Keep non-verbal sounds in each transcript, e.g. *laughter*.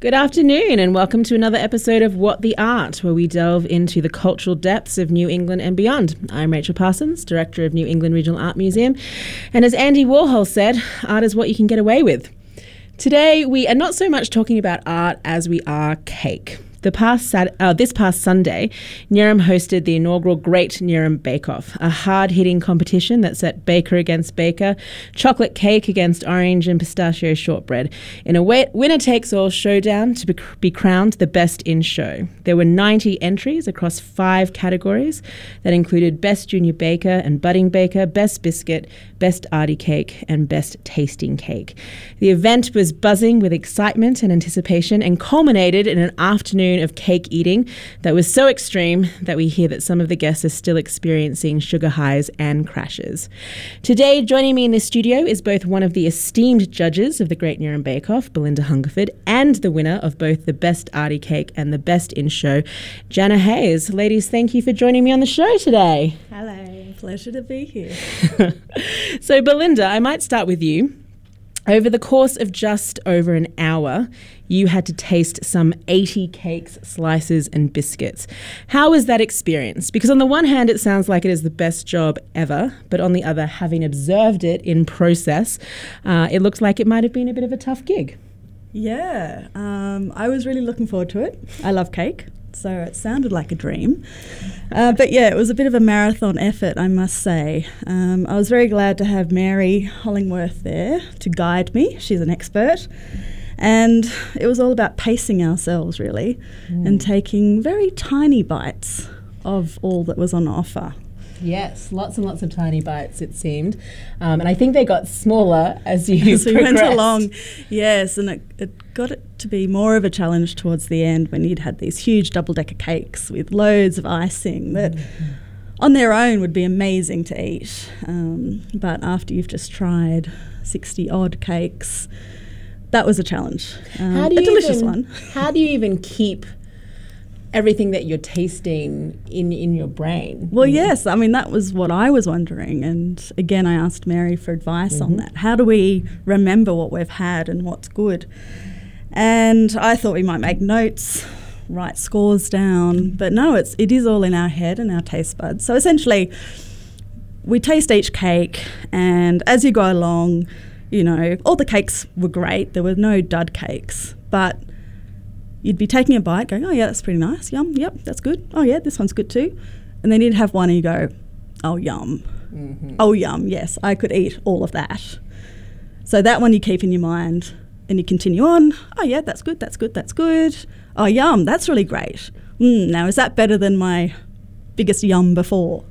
Good afternoon, and welcome to another episode of What the Art, where we delve into the cultural depths of New England and beyond. I'm Rachael Parsons, Director of New England Regional Art Museum, and as Andy Warhol said, art is what you can get away with. Today, we are not so much talking about art as we are cake. The past Sat- uh, this past Sunday, NERAM hosted the inaugural Great NERAM Bake Off, a hard hitting competition that set baker against baker, chocolate cake against orange and pistachio shortbread, in a winner takes all showdown to be, be crowned the best in show. There were 90 entries across five categories that included Best Junior Baker and Budding Baker, Best Biscuit, Best Arty Cake, and Best Tasting Cake. The event was buzzing with excitement and anticipation and culminated in an afternoon of cake eating that was so extreme that we hear that some of the guests are still experiencing sugar highs and crashes. Today, joining me in the studio is both one of the esteemed judges of the Great NERAM Bake Off, Belinda Hungerford, and the winner of both the Best Arty Cake and the Best in Show, Janna Hayes. Ladies, thank you for joining me on the show today. Hello, pleasure to be here. *laughs* so, Belinda, I might start with you. Over the course of just over an hour, you had to taste some 80 cakes, slices, and biscuits. How was that experience? Because on the one hand, it sounds like it is the best job ever, but on the other, having observed it in process, uh, it looked like it might have been a bit of a tough gig. Yeah, um, I was really looking forward to it. I love cake so it sounded like a dream. Uh, but yeah, it was a bit of a marathon effort, I must say. Um, I was very glad to have Mary Hollingworth there to guide me. She's an expert. And it was all about pacing ourselves, really, mm. and taking very tiny bites of all that was on offer. Yes, lots and lots of tiny bites, it seemed. Um, and I think they got smaller as you *laughs* as we went along. Yes, and it, it got it to be more of a challenge towards the end when you'd had these huge double decker cakes with loads of icing that. Mm-hmm. On their own, would be amazing to eat, um, but after you've just tried sixty odd cakes, that was a challenge. Um, how do you a delicious even, one. *laughs* How do you even keep everything that you're tasting in in your brain. Well, yes, I mean that was what I was wondering, and again, I asked Mary for advice mm-hmm. on that. How do we remember what we've had and what's good? And I thought we might make notes, write scores down, but no, it's it is all in our head and our taste buds. So essentially, we taste each cake, and as you go along. You know, all the cakes were great. There were no dud cakes, but you'd be taking a bite, going, "Oh yeah, that's pretty nice. Yum. Yep, that's good. Oh yeah, this one's good too." And then you'd have one and you go, "Oh yum. Mm-hmm. Oh yum. Yes, I could eat all of that." So that one you keep in your mind, and you continue on. Oh yeah, that's good. That's good. That's good. Oh yum, that's really great. Mm, now is that better than my biggest yum before?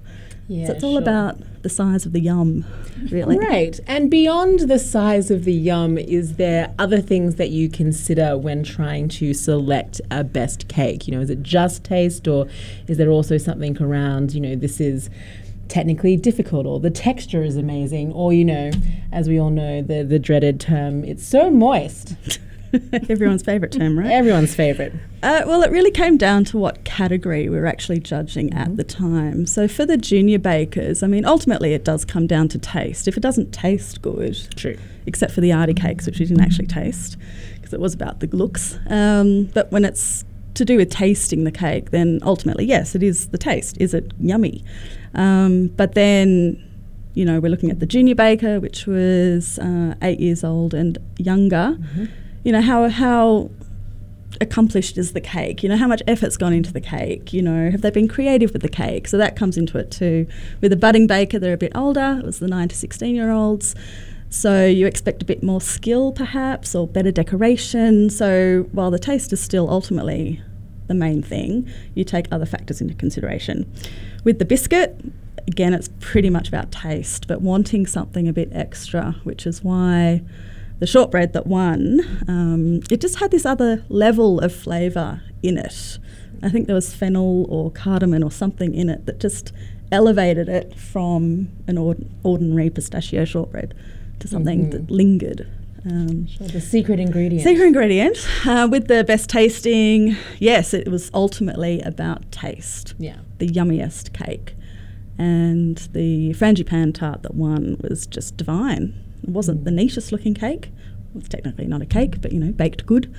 Yeah, so it's all sure. about the size of the yum, really. Right. And beyond the size of the yum, is there other things that you consider when trying to select a best cake? You know, is it just taste or is there also something around, you know, this is technically difficult or the texture is amazing or you know as we all know the the dreaded term it's so moist *laughs* Everyone's favourite term, right? Everyone's favourite. Uh, well, it really came down to what category we were actually judging mm-hmm. at the time. So for the junior bakers, I mean, ultimately it does come down to taste. If it doesn't taste good, true, except for the arty cakes, which we didn't actually taste because it was about the looks. Um, but when it's to do with tasting the cake, then ultimately, yes, it is the taste. Is it yummy? Um, but then you know, we're looking at the junior baker, which was uh, eight years old and younger. Mm-hmm you know, how, how accomplished is the cake? You know, how much effort's gone into the cake? You know, have they been creative with the cake? So that comes into it too. With the budding baker, they're a bit older. It was the 9 to 16 year olds. So you expect a bit more skill perhaps or better decoration. So while the taste is still ultimately the main thing, you take other factors into consideration. With the biscuit, again, it's pretty much about taste, but wanting something a bit extra, which is why the shortbread that won, um, it just had this other level of flavour in it. I think there was fennel or cardamom or something in it that just elevated it from an ord- ordinary pistachio shortbread to something mm-hmm. that lingered. Um, sure, the secret ingredient. Secret ingredient. Uh, with the best tasting, yes, it was ultimately about taste. Yeah. The yummiest cake. And the frangipane tart that won was just divine. It wasn't mm. the neatest looking cake, It's technically not a cake, but you know, baked good.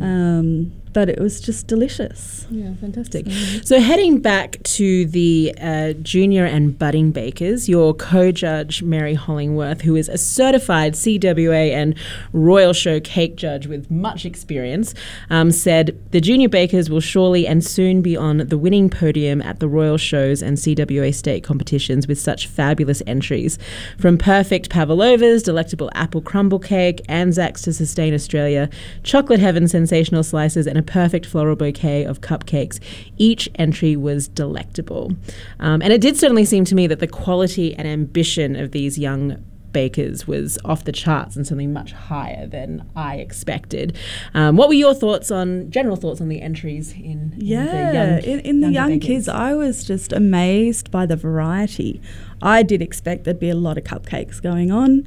Um, but it was just delicious. Yeah, fantastic. So, heading back to the uh, junior and budding bakers, your co judge, Mary Hollingworth, who is a certified CWA and Royal Show cake judge with much experience, um, said the junior bakers will surely and soon be on the winning podium at the Royal Shows and CWA state competitions with such fabulous entries. From perfect pavlovas, delectable apple crumble cake, Anzacs to sustain Australia, chocolate heaven sensational slices, and a perfect floral bouquet of cupcakes. Each entry was delectable. Um, and it did certainly seem to me that the quality and ambition of these young bakers was off the charts and something much higher than I expected. Um, what were your thoughts on general thoughts on the entries in, in Yeah, the young, in, in the young bakers? kids, I was just amazed by the variety. I did expect there'd be a lot of cupcakes going on,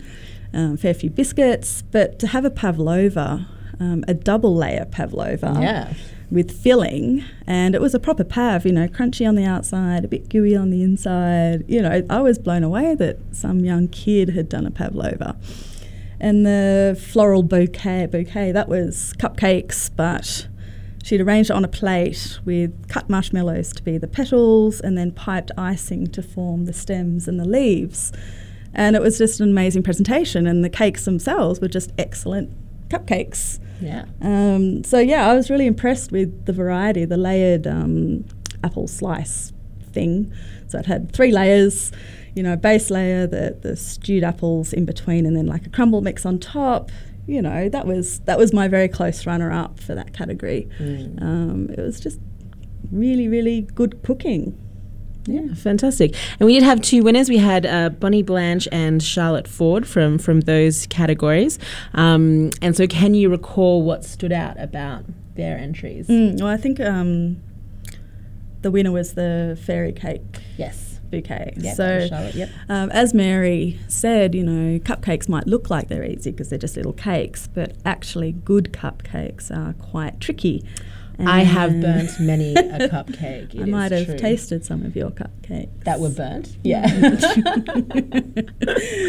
um, fair few biscuits, but to have a pavlova, um, a double layer pavlova, Yeah. with filling, and it was a proper pav, you know, crunchy on the outside, a bit gooey on the inside. You know, I was blown away that some young kid had done a pavlova. And the floral bouquet, bouquet that was cupcakes, but she'd arranged it on a plate with cut marshmallows to be the petals, and then piped icing to form the stems and the leaves. And it was just an amazing presentation, and the cakes themselves were just excellent cupcakes. Yeah. Um, so yeah, I was really impressed with the variety, the layered um, apple slice thing. So it had three layers, you know, base layer, the the stewed apples in between, and then like a crumble mix on top. You know, that was that was my very close runner up for that category. Mm. Um, it was just really, really good cooking. Yeah, fantastic. And we did have two winners. We had uh, Bonnie Blanche and Charlotte Ford from from those categories. Um, and so, can you recall what stood out about their entries? Mm, well, I think um, the winner was the fairy cake Yes. bouquet. Yeah, so Charlotte. Yep. Um, as Mary said, you know, cupcakes might look like they're easy because they're just little cakes, but actually, good cupcakes are quite tricky. I have burnt many a *laughs* cupcake. I might have true. tasted some of your cupcakes that were burnt. Yeah.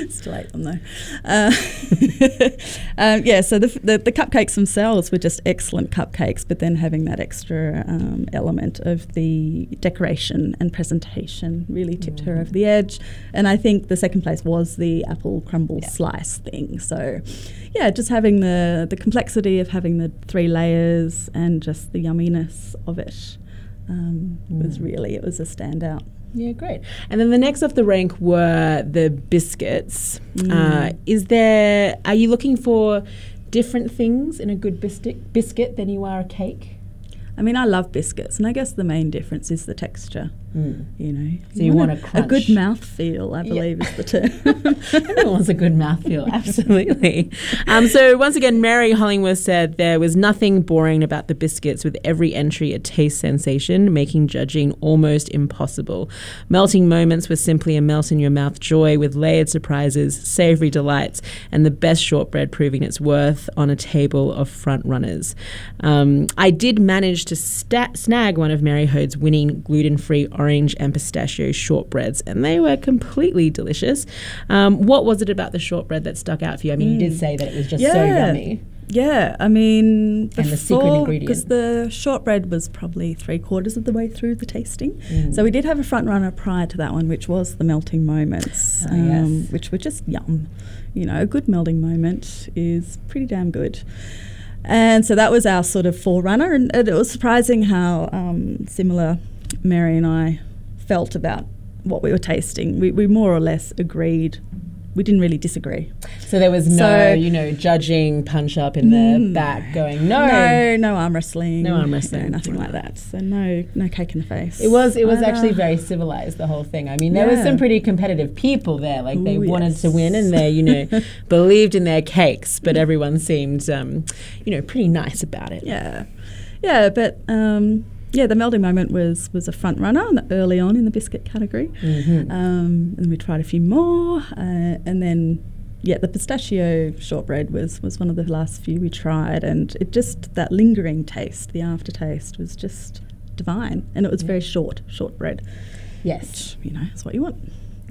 Still ate them though. Uh, *laughs* um, yeah, so the, the, the cupcakes themselves were just excellent cupcakes, but then having that extra um, element of the decoration and presentation really tipped her over the edge. And I think the second place was the apple crumble Yeah. slice thing. So, yeah, just having the, the complexity of having the three layers and just the yumminess of it um, was Mm. really, it was a standout. Yeah, great. And then the next off the rank were the biscuits. Uh, Mm. is there? Are you looking for different things in a good biscuit biscuit than you are a cake? I mean, I love biscuits, and I guess the main difference is the texture. You know, So you want a a good mouth feel. I Yeah. believe is the *laughs* term. Everyone wants a good mouth feel, absolutely. Um, so once again, Mary Hollingworth said there was nothing boring about the biscuits, with every entry a taste sensation, making judging almost impossible. Melting moments were simply a melt in your mouth joy, with layered surprises, savoury delights, and the best shortbread proving its worth on a table of front runners. Um, I did manage to sta- snag one of Mary Hode's winning gluten-free orange and pistachio shortbreads, and they were completely delicious. Um, what was it about the shortbread that stuck out for you? I mean, you did say that it was just so yummy. yeah, I mean, And the secret ingredient. because the shortbread was probably three quarters of the way through the tasting. Mm. So we did have a front runner prior to that one, which was the melting moments, Ah, yes. which were just yum. You know, a good melting moment is pretty damn good. And so that was our sort of forerunner, and it was surprising how um, similar Mary and I felt about what we were tasting. We, we more or less agreed. We didn't really disagree. So there was no, So- you know, judging punch up in the Mm. back going, no. no, no arm wrestling, No arm wrestling. nothing like that. So no, no cake in the face. It was it was Uh, actually very civilized the whole thing. I mean, there Yeah. some pretty competitive people there. Like they Ooh, wanted to win and they, you know, *laughs* believed in their cakes, but everyone seemed um, you know, pretty nice about it. Yeah, yeah, but um, yeah, the melding moment was was a front runner early on in the biscuit category. Mhm. Um, and we tried a few more, uh, and then yeah, the pistachio shortbread was was one of the last few we tried, and it just that lingering taste, the aftertaste was just divine, and it was very short shortbread, Yes. which you know is what you want.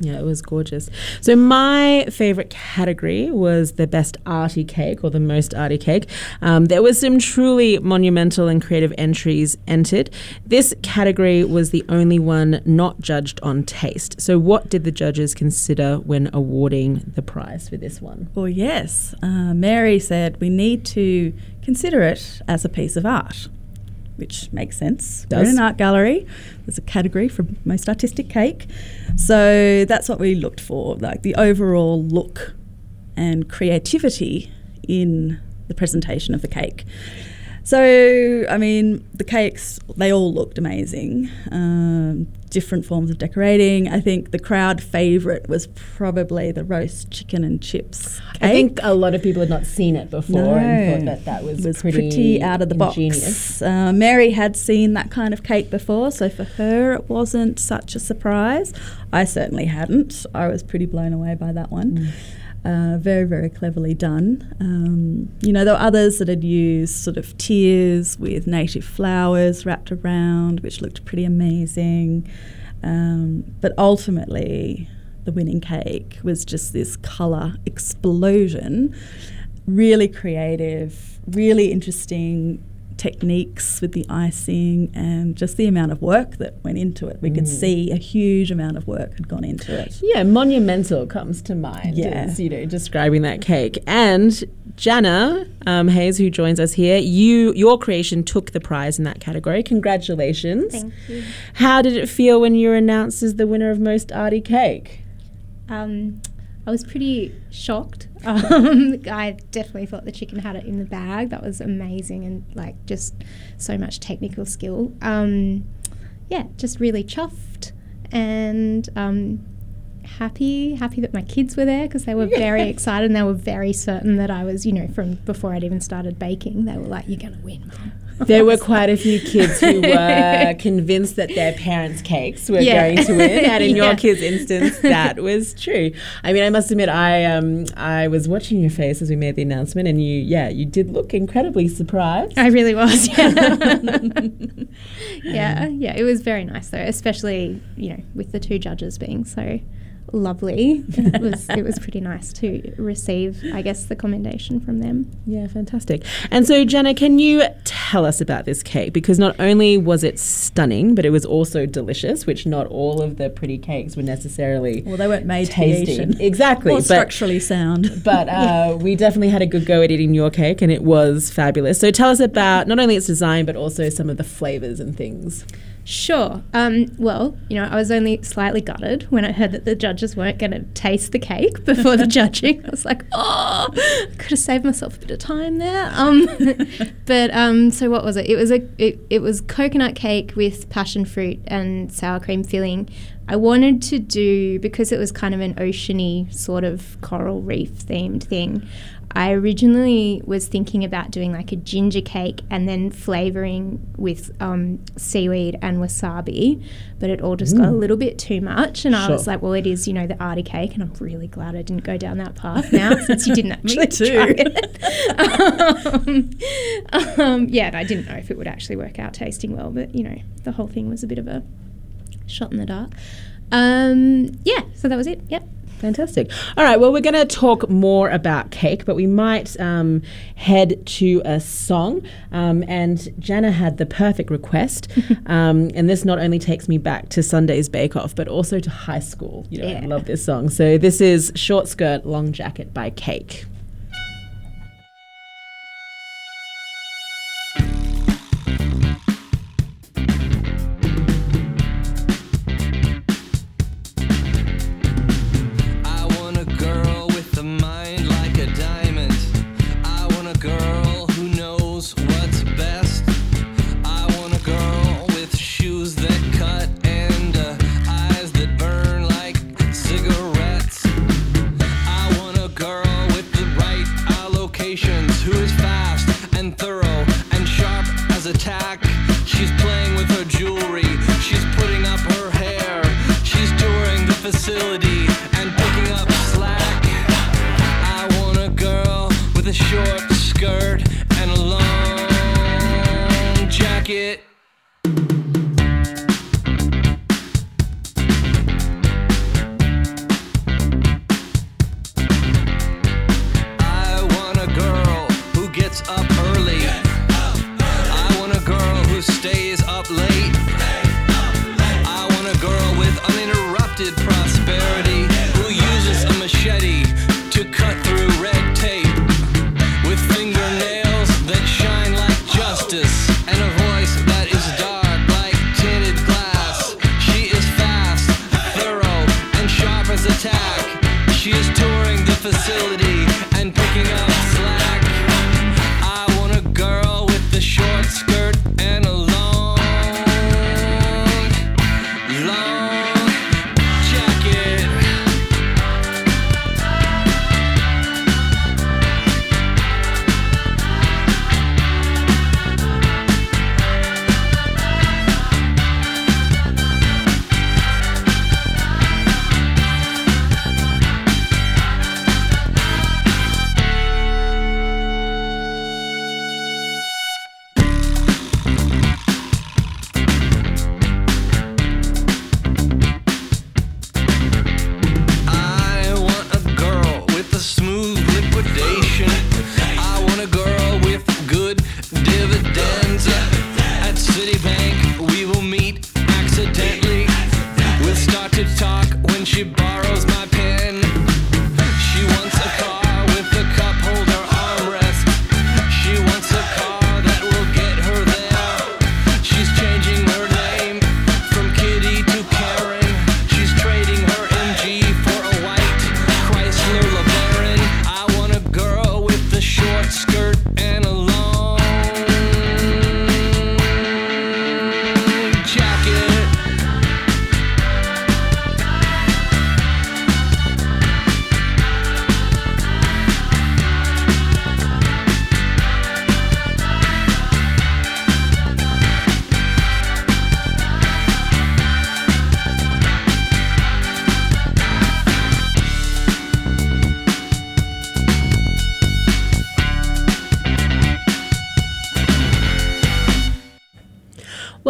Yeah, it was gorgeous. So my favorite category was the best arty cake or the most arty cake. Um, there was some truly monumental and creative entries entered. This category was the only one not judged on taste. So what did the judges consider when awarding the prize for this one? Well, yes. Uh, Mary said we need to consider it as a piece of art which makes sense. Does. We're in an art gallery. There's a category for most artistic cake. So that's what we looked for, like the overall look and creativity in the presentation of the cake. So, I mean, the cakes, they all looked amazing. Um, different forms of decorating. I think the crowd favourite was probably the roast chicken and chips. Cake. I think a lot of people had not seen it before No. and thought that that was, It was pretty, pretty, out of the ingenious. box. Uh, Mary had seen that kind of cake before, so for her it wasn't such a surprise. I certainly hadn't. I was pretty blown away by that one. Mm. Uh, very, very cleverly done. Um, you know, there were others that had used sort of tiers with native flowers wrapped around, which looked pretty amazing. Um, but ultimately, the winning cake was just this colour explosion. Really creative, really interesting techniques with the icing and just the amount of work that went into it. We could Mm. see a huge amount of work had gone into it. Yeah, monumental comes to mind. Yeah. as, you know, describing that cake. And Janna um, Hayes, who joins us here, you your creation took the prize in that category. Congratulations! Thank you. How did it feel when you were announced as the winner of most arty cake? Um, I was pretty shocked. *laughs* Um, I definitely thought the chicken had it in the bag. That was amazing and like just so much technical skill. Um, yeah, just really chuffed and um, happy. Happy that my kids were there because they were *laughs* very excited and they were very certain that I was, you know, from before I'd even started baking. They were like, "You're gonna win, mum." There were quite a few kids who *laughs* were convinced that their parents' cakes were Yeah. going to win, and in *laughs* your kids' instance, that was true. I mean, I must admit, I um, I was watching your face as we made the announcement, and you, yeah, you did look incredibly surprised. I really was. Yeah. *laughs* yeah, yeah. It was very nice though, especially you know with the two judges being so lovely. It was it was pretty nice to receive, I guess, the commendation from them. Yeah, fantastic. And so, Jenna, can you tell us about this cake? Because not only was it stunning, but it was also delicious, which not all of the pretty cakes were necessarily Well, they weren't made to be tasty. eaten. Exactly. Or but structurally sound. *laughs* but uh, we definitely had a good go at eating your cake, and it was fabulous. So tell us about not only its design, but also some of the flavors and things. Sure. Um, well, you know, I was only slightly gutted when I heard that the judges weren't going to taste the cake *laughs* before the judging. I was like, oh, I could have saved myself a bit of time there. Um, *laughs* but um, so what was it? It was a it, it was coconut cake with passion fruit and sour cream filling. I wanted to do because it was kind of an oceany sort of coral reef themed thing. I originally was thinking about doing like a ginger cake and then flavoring with um, seaweed and wasabi, but it all just got a little bit too much. And I was like, well, it is, you know, the arty cake, and I'm really glad I didn't go down that path now *laughs* since you didn't Me actually too. try it. *laughs* um, um, yeah, and I didn't know if it would actually work out tasting well, but you know, the whole thing was a bit of a shot in the dark. Um, yeah, so that was it. Yep. Fantastic. All right. Well, we're going to talk more about cake, but we might um, head to a song. Um, and Janna had the perfect request. *laughs* um, and this not only takes me back to Sunday's Bake Off, but also to high school. You know, I love this song. So this is Short Skirt, Long Jacket by Cake.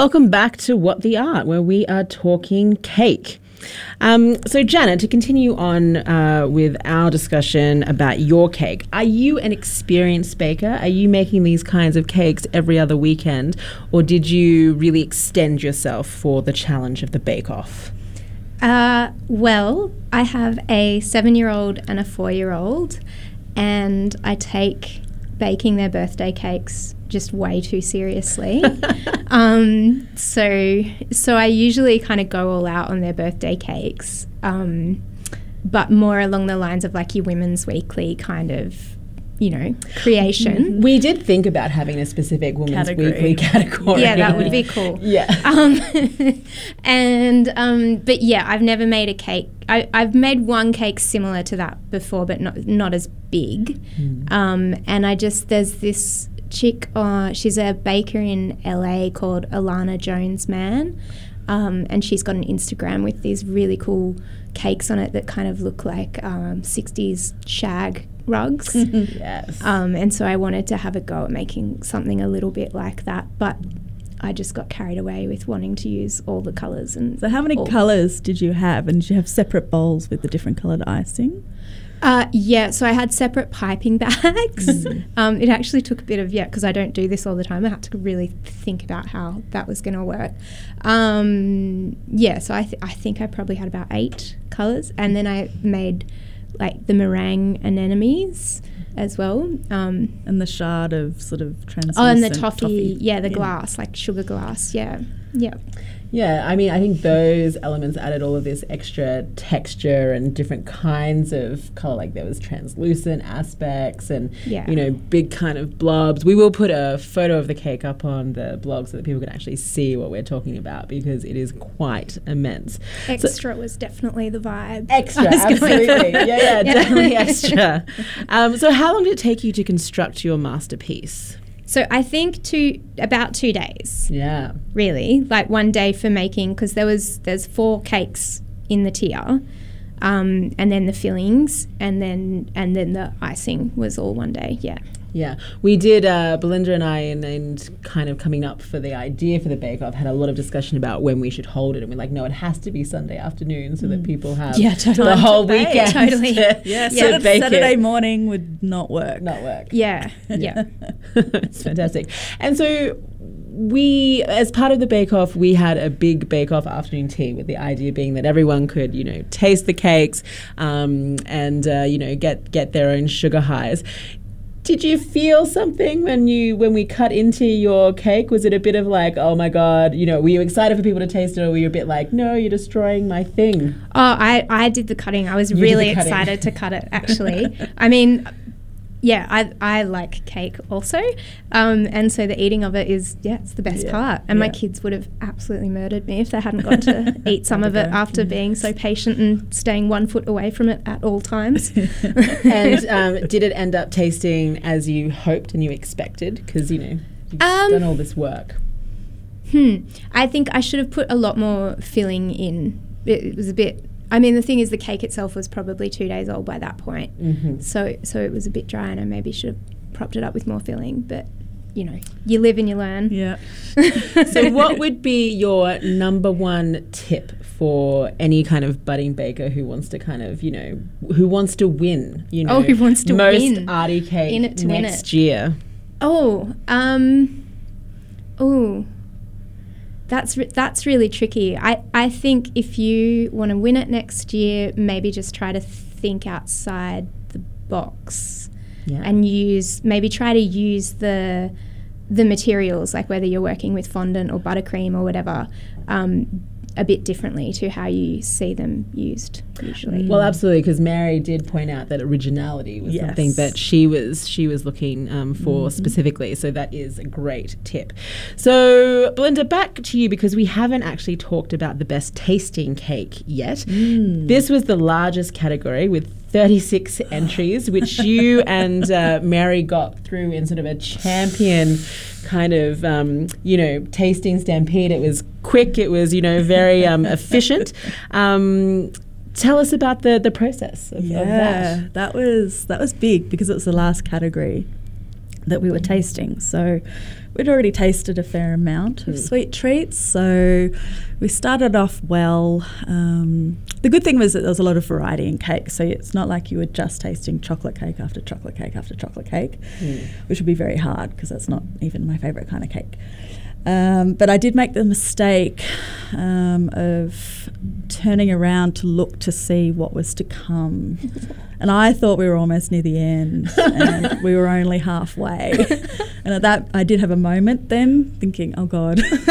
Welcome back to What the Art, where we are talking cake. Um, so, Janet, to continue on uh, with our discussion about your cake, are you an experienced baker? Are you making these kinds of cakes every other weekend, or did you really extend yourself for the challenge of the Bake Off? Uh, well, I have a seven year old and a four year old, and I take baking their birthday cakes just way too seriously. *laughs* um, so, so I usually kind of go all out on their birthday cakes, um, but more along the lines of like your Women's Weekly kind of, you know, creation. We did think about having a specific Women's Category. Weekly category. Yeah, that would be *laughs* cool. Yeah. Um, *laughs* and um, but yeah, I've never made a cake. I, I've made one cake similar to that before, but not not as big. Um, and I just there's this chick. Uh, she's a baker in LA called Alana Jones-Mann, um, and she's got an Instagram with these really cool cakes on it that kind of look like um, 60s shag rugs. *laughs* Yes. Um, and so I wanted to have a go at making something a little bit like that, but I just got carried away with wanting to use all the colours and. So, how many all- colours did you have? And did you have separate bowls with the different coloured icing? Uh, yeah, so I had separate piping *laughs* bags. um, it actually took a bit of yeah, because I don't do this all the time. I had to really think about how that was going to work. Um, yeah, so I, th- I think I probably had about eight colours, and then I made like the meringue anemones as well. Um, And the shard of sort of translucent oh, and the toffee, yeah, the glass, like sugar glass, yeah, yeah. Yeah, I mean, I think those elements added all of this extra texture and different kinds of color. Like there was translucent aspects and, Yeah. you know, big kind of blobs. We will put a photo of the cake up on the blog so that people can actually see what we're talking about because it is quite immense. So- Extra was definitely the vibe. *laughs* extra, I was going for. absolutely. Yeah, yeah, *laughs* Yeah. definitely extra. *laughs* Um, so, how long did it take you to construct your masterpiece? So I think two about two days. Yeah. really like one day for making because there was there's four cakes in the tier um, and then the fillings and then and then the icing was all one day yeah Yeah, we did. Uh, Belinda and I, and, and kind of coming up for the idea for the Bake Off, had a lot of discussion about when we should hold it, and we're like, no, it has to be Sunday afternoon so that people have Yeah, totally. the whole to bake. weekend Totally. to, Yeah, *laughs* to Saturday, bake Saturday it. morning would not work. Not work. yeah *laughs* yeah it's fantastic. And so we, as part of the Bake Off, we had a big Bake Off afternoon tea with the idea being that everyone could, you know, taste the cakes um, and uh, you know get get their own sugar highs. Did you feel something when you when we cut into your cake? Was it a bit of like, oh my god, you know, were you excited for people to taste it, or were you a bit like, no, you're destroying my thing? Oh, I, I did the cutting. I was the really excited to cut it, *laughs* actually. I mean, yeah, I, I like cake also. Um, and so the eating of it is, yeah, it's the best Yeah, part. And my kids would have absolutely murdered me if they hadn't got to *laughs* eat some of it after being so patient and staying one foot away from it at all times. *laughs* and um, did it end up tasting as you hoped and you expected? Because you know you've Um, done all this work. Hmm. I think I should have put a lot more filling in. It, it was a bit. I mean, the thing is, the cake itself was probably two days old by that point, Mm-hmm. so so it was a bit dry, and I maybe should have propped it up with more filling. But you know, you live and you learn. Yeah. *laughs* So, what would be your number one tip for any kind of budding baker who wants to kind of, you know, who wants to win? You know, Oh, who wants to most win. arty cake In it to win next it. year. Oh, um, oh, that's re- that's really tricky. I I think if you want to win it next year, maybe just try to think outside the box Yeah. and use maybe try to use the the materials like whether you're working with fondant or buttercream or whatever um, a bit differently to how you see them used usually. Mm. Well, absolutely, because Mary did point out that originality was something that she was she was looking um, for mm-hmm. specifically. So that is a great tip. So, Belinda, back to you because we haven't actually talked about the best tasting cake yet. Mm. This was the largest category with. 36 entries, which you and uh, Mary got through in sort of a champion kind of, um, you know, tasting stampede. It was quick, it was, you know, very um, efficient. Um, Tell us about the the process of, of Yeah, that. that was that was big because it was the last category that we were tasting. So we'd already tasted a fair amount of sweet treats. So we started off well. Um, the good thing was that there was a lot of variety in cake. So it's not like you were just tasting chocolate cake after chocolate cake after chocolate cake, which would be very hard because that's not even my favourite kind of cake. Um, but I did make the mistake um, of turning around to look to see what was to come. *laughs* And I thought we were almost near the end, and *laughs* we were only halfway. And at that, I did have a moment then, thinking, "Oh God, *laughs*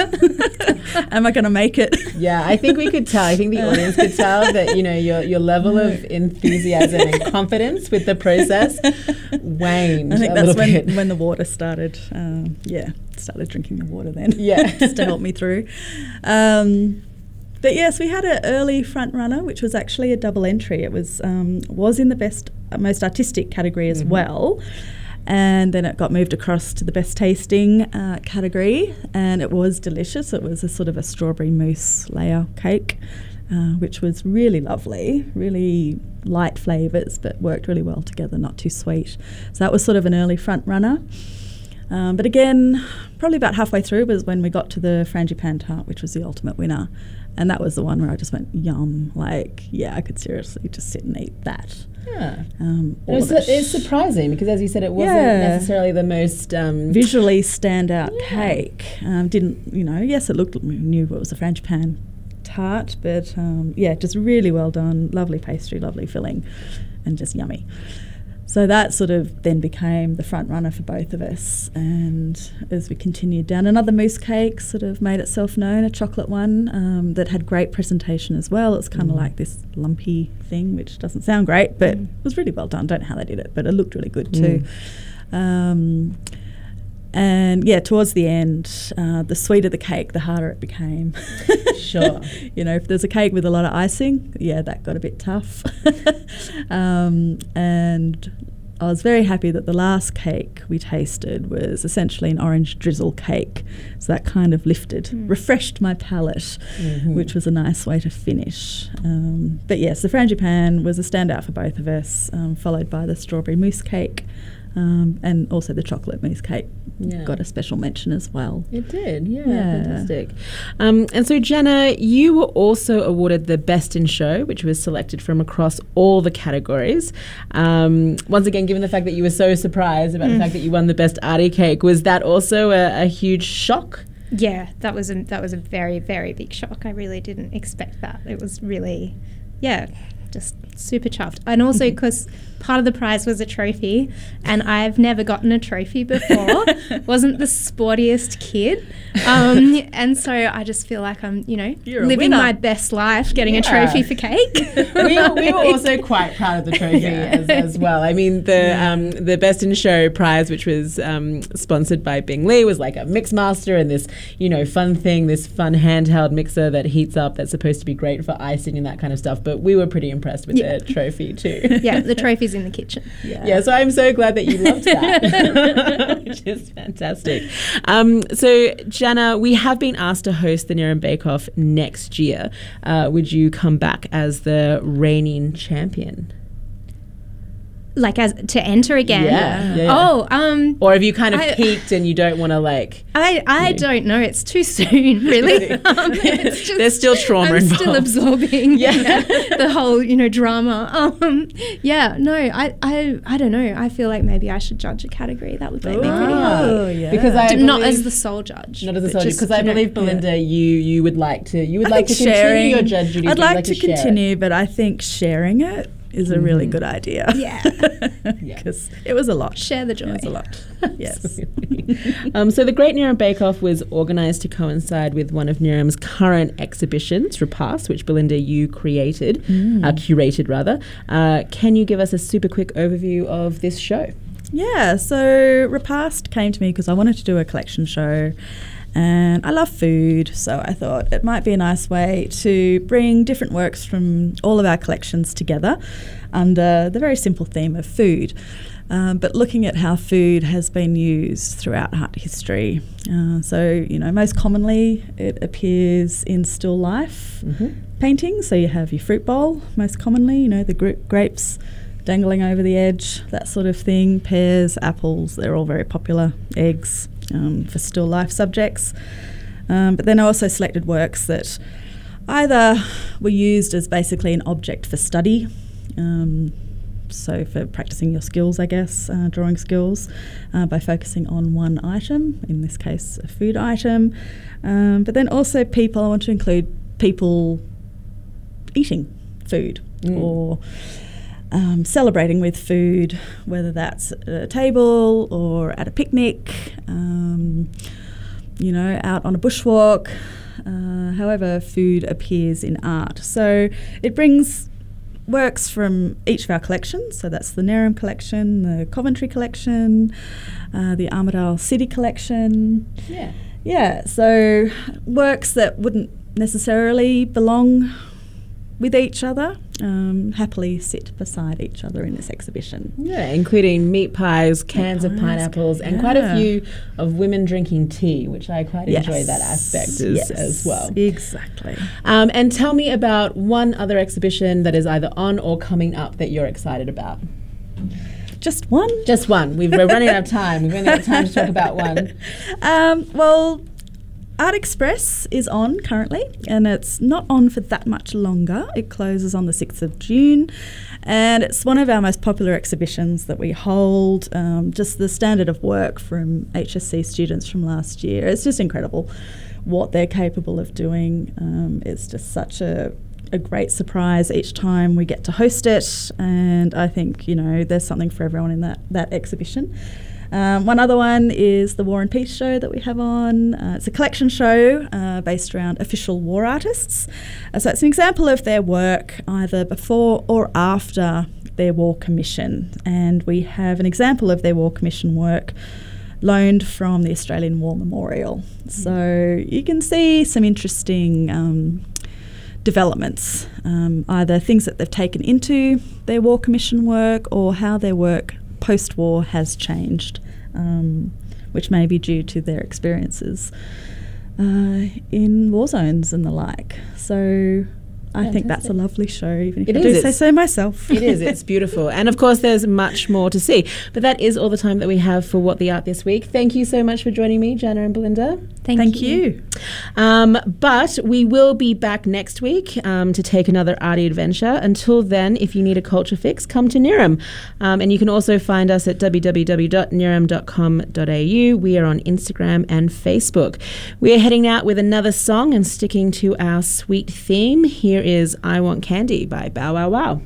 am I going to make it?" Yeah, I think we could tell. I think the audience could tell that you know your your level of enthusiasm and confidence with the process waned I think that's when, bit. when the water started. Um, yeah, started drinking the water then. Yeah. *laughs* just to help me through. Um, but yes, we had an early front runner, which was actually a double entry. It was um, was in the best, uh, most artistic category as well, and then it got moved across to the best tasting uh, category, and it was delicious. It was a sort of a strawberry mousse layer cake. Uh, which was really lovely, really light flavours, but worked really well together, not too sweet. So that was sort of an early front runner. Um, but again, probably about halfway through was when we got to the frangipane tart, which was the ultimate winner. And that was the one where I just went, yum. Like, yeah, I could seriously just sit and eat that. yeah. Um, It was, it. it's surprising because, as you said, it wasn't Yeah. necessarily the most um, Visually standout cake. Um, didn't, you know, yes, it looked, we knew it was a frangipane tart, but um, yeah, just really well done. Lovely pastry, lovely filling, and just yummy. So that sort of then became the front runner for both of us. And as we continued down, another mousse cake sort of made itself known, a chocolate one um, that had great presentation as well. It's kind of like this lumpy thing, which doesn't sound great, but it was really well done. Don't know how they did it, but it looked really good too. Um, and yeah, towards the end, uh, the sweeter the cake, the harder it became. *laughs* Sure. *laughs* you know, if there's a cake with a lot of icing, yeah, that got a bit tough. *laughs* um, and I was very happy that the last cake we tasted was essentially an orange drizzle cake. So that kind of lifted, refreshed my palate, which was a nice way to finish. Um, but yes, the frangipane was a standout for both of us, um, followed by the strawberry mousse cake. Um, and also the chocolate mousse cake Yeah. got a special mention as well. It did, yeah, Yeah. fantastic. Um, and so, Jenna, you were also awarded the Best in Show, which was selected from across all the categories. Um, once again, given the fact that you were so surprised about the fact that you won the Best Arty Cake, was that also a, a huge shock? Yeah, that was a that was a very very big shock. I really didn't expect that. It was really, yeah, just super chuffed. And also Mm-hmm. because part of the prize was a trophy, and I've never gotten a trophy before. *laughs* Wasn't the sportiest kid, um, *laughs* and so I just feel like I'm, you know, You're living my best life, getting a trophy for cake. *laughs* we, were- we were also quite proud of the trophy as, as well. I mean, the um, the Best in Show prize, which was um, sponsored by Bing Lee, was like a mix master and this, you know, fun thing, this fun handheld mixer that heats up that's supposed to be great for icing and that kind of stuff. But we were pretty impressed with Yeah. The trophy too. yeah, the *laughs* trophy's in the kitchen. Yeah, yeah so I'm so glad that you loved that, *laughs* *laughs* which is fantastic. Um, so, Janna, we have been asked to host the NERAM Bake Off next year. Uh, would you come back as the reigning champion? Like as to enter again. Yeah, yeah, yeah. Oh, um, Or have you kind of I- peaked and you don't want to like? I, I Yeah. don't know. It's too soon, *laughs* really. *laughs* Um, it's just- There's still trauma I'm still absorbing Yeah. *laughs* yeah. the whole, you know, drama. Um, yeah, no, I, I, I don't know. I feel like maybe I should judge a category. That would make me pretty happy. Oh, yeah. Because I D- Not as the sole judge. Not as the sole judge. because I you know, believe Belinda, you you would like to you would I like to think continue sharing. your judge duties. I'd but you'd like to share it. continue, but I think sharing it is a really Mhm. good idea. Yeah. *laughs* Yeah. because it was a lot. Share the joy. It was a lot. *laughs* yes. Um, so the Great NERAM Bake Off was organised to coincide with one of NERAM's current exhibitions, Repast, which Belinda you created, uh, curated rather. Uh, can you give us a super quick overview of this show? Yeah, so Repast came to me because I wanted to do a collection show and I love food, so I thought it might be a nice way to bring different works from all of our collections together under the very simple theme of food. Um, but looking at how food has been used throughout art history. Uh, so, you know, most commonly it appears in still life paintings. So you have your fruit bowl, most commonly, you know, the gra- grapes dangling over the edge, that sort of thing. Pears, apples, they're all very popular. Eggs um, for still life subjects. Um, but then I also selected works that either were used as basically an object for study. Um, so, for practicing your skills, I guess, uh, drawing skills, uh, by focusing on one item, in this case, a food item. Um, but then also, people, I want to include people eating food Mm. or um, celebrating with food, whether that's at a table or at a picnic, um, you know, out on a bushwalk, uh, however, food appears in art. So it brings works from each of our collections. So that's the NERAM collection, the Coventry collection, uh, the Armidale City collection. Yeah. Yeah, so works that wouldn't necessarily belong with each other um, happily sit beside each other in this exhibition. Yeah, including meat pies, cans of pies, pineapples, and quite a few of women drinking tea, which I quite enjoy that aspect as, Yes, as well. Exactly. Um, and tell me about one other exhibition that is either on or coming up that you're excited about. Just one? Just one. We've, we're running out of time. We've only got time to talk about one. *laughs* Um, well, Art Express is on currently, and it's not on for that much longer. It closes on the 6th of June, and it's one of our most popular exhibitions that we hold. Um, just the standard of work from HSC students from last year. It's just incredible what they're capable of doing. Um, it's just such a a great surprise each time we get to host it, and I think you know there's something for everyone in that that exhibition. Um, one other one is the War and Peace show that we have on. Uh, it's a collection show uh, based around official war artists. Uh, so it's an example of their work either before or after their war commission. And we have an example of their war commission work loaned from the Australian War Memorial. So you can see some interesting. Um, developments, um, either things that they've taken into their War Commission work or how their work post war has changed, um, which may be due to their experiences uh, in war zones and the like. So I think that's a lovely show, even if It I is, do say so myself. *laughs* It is. It's beautiful. And of course, there's much more to see. But that is all the time that we have for What the Art this week. Thank you so much for joining me, Janna and Belinda. Thank, Thank you. Um, but we will be back next week um, to take another arty adventure. Until then, if you need a culture fix, come to NERAM. Um, and you can also find us at www.neram.com.au. We are on Instagram and Facebook. We are heading out with another song and sticking to our sweet theme. Here is I Want Candy by Bow Wow Wow.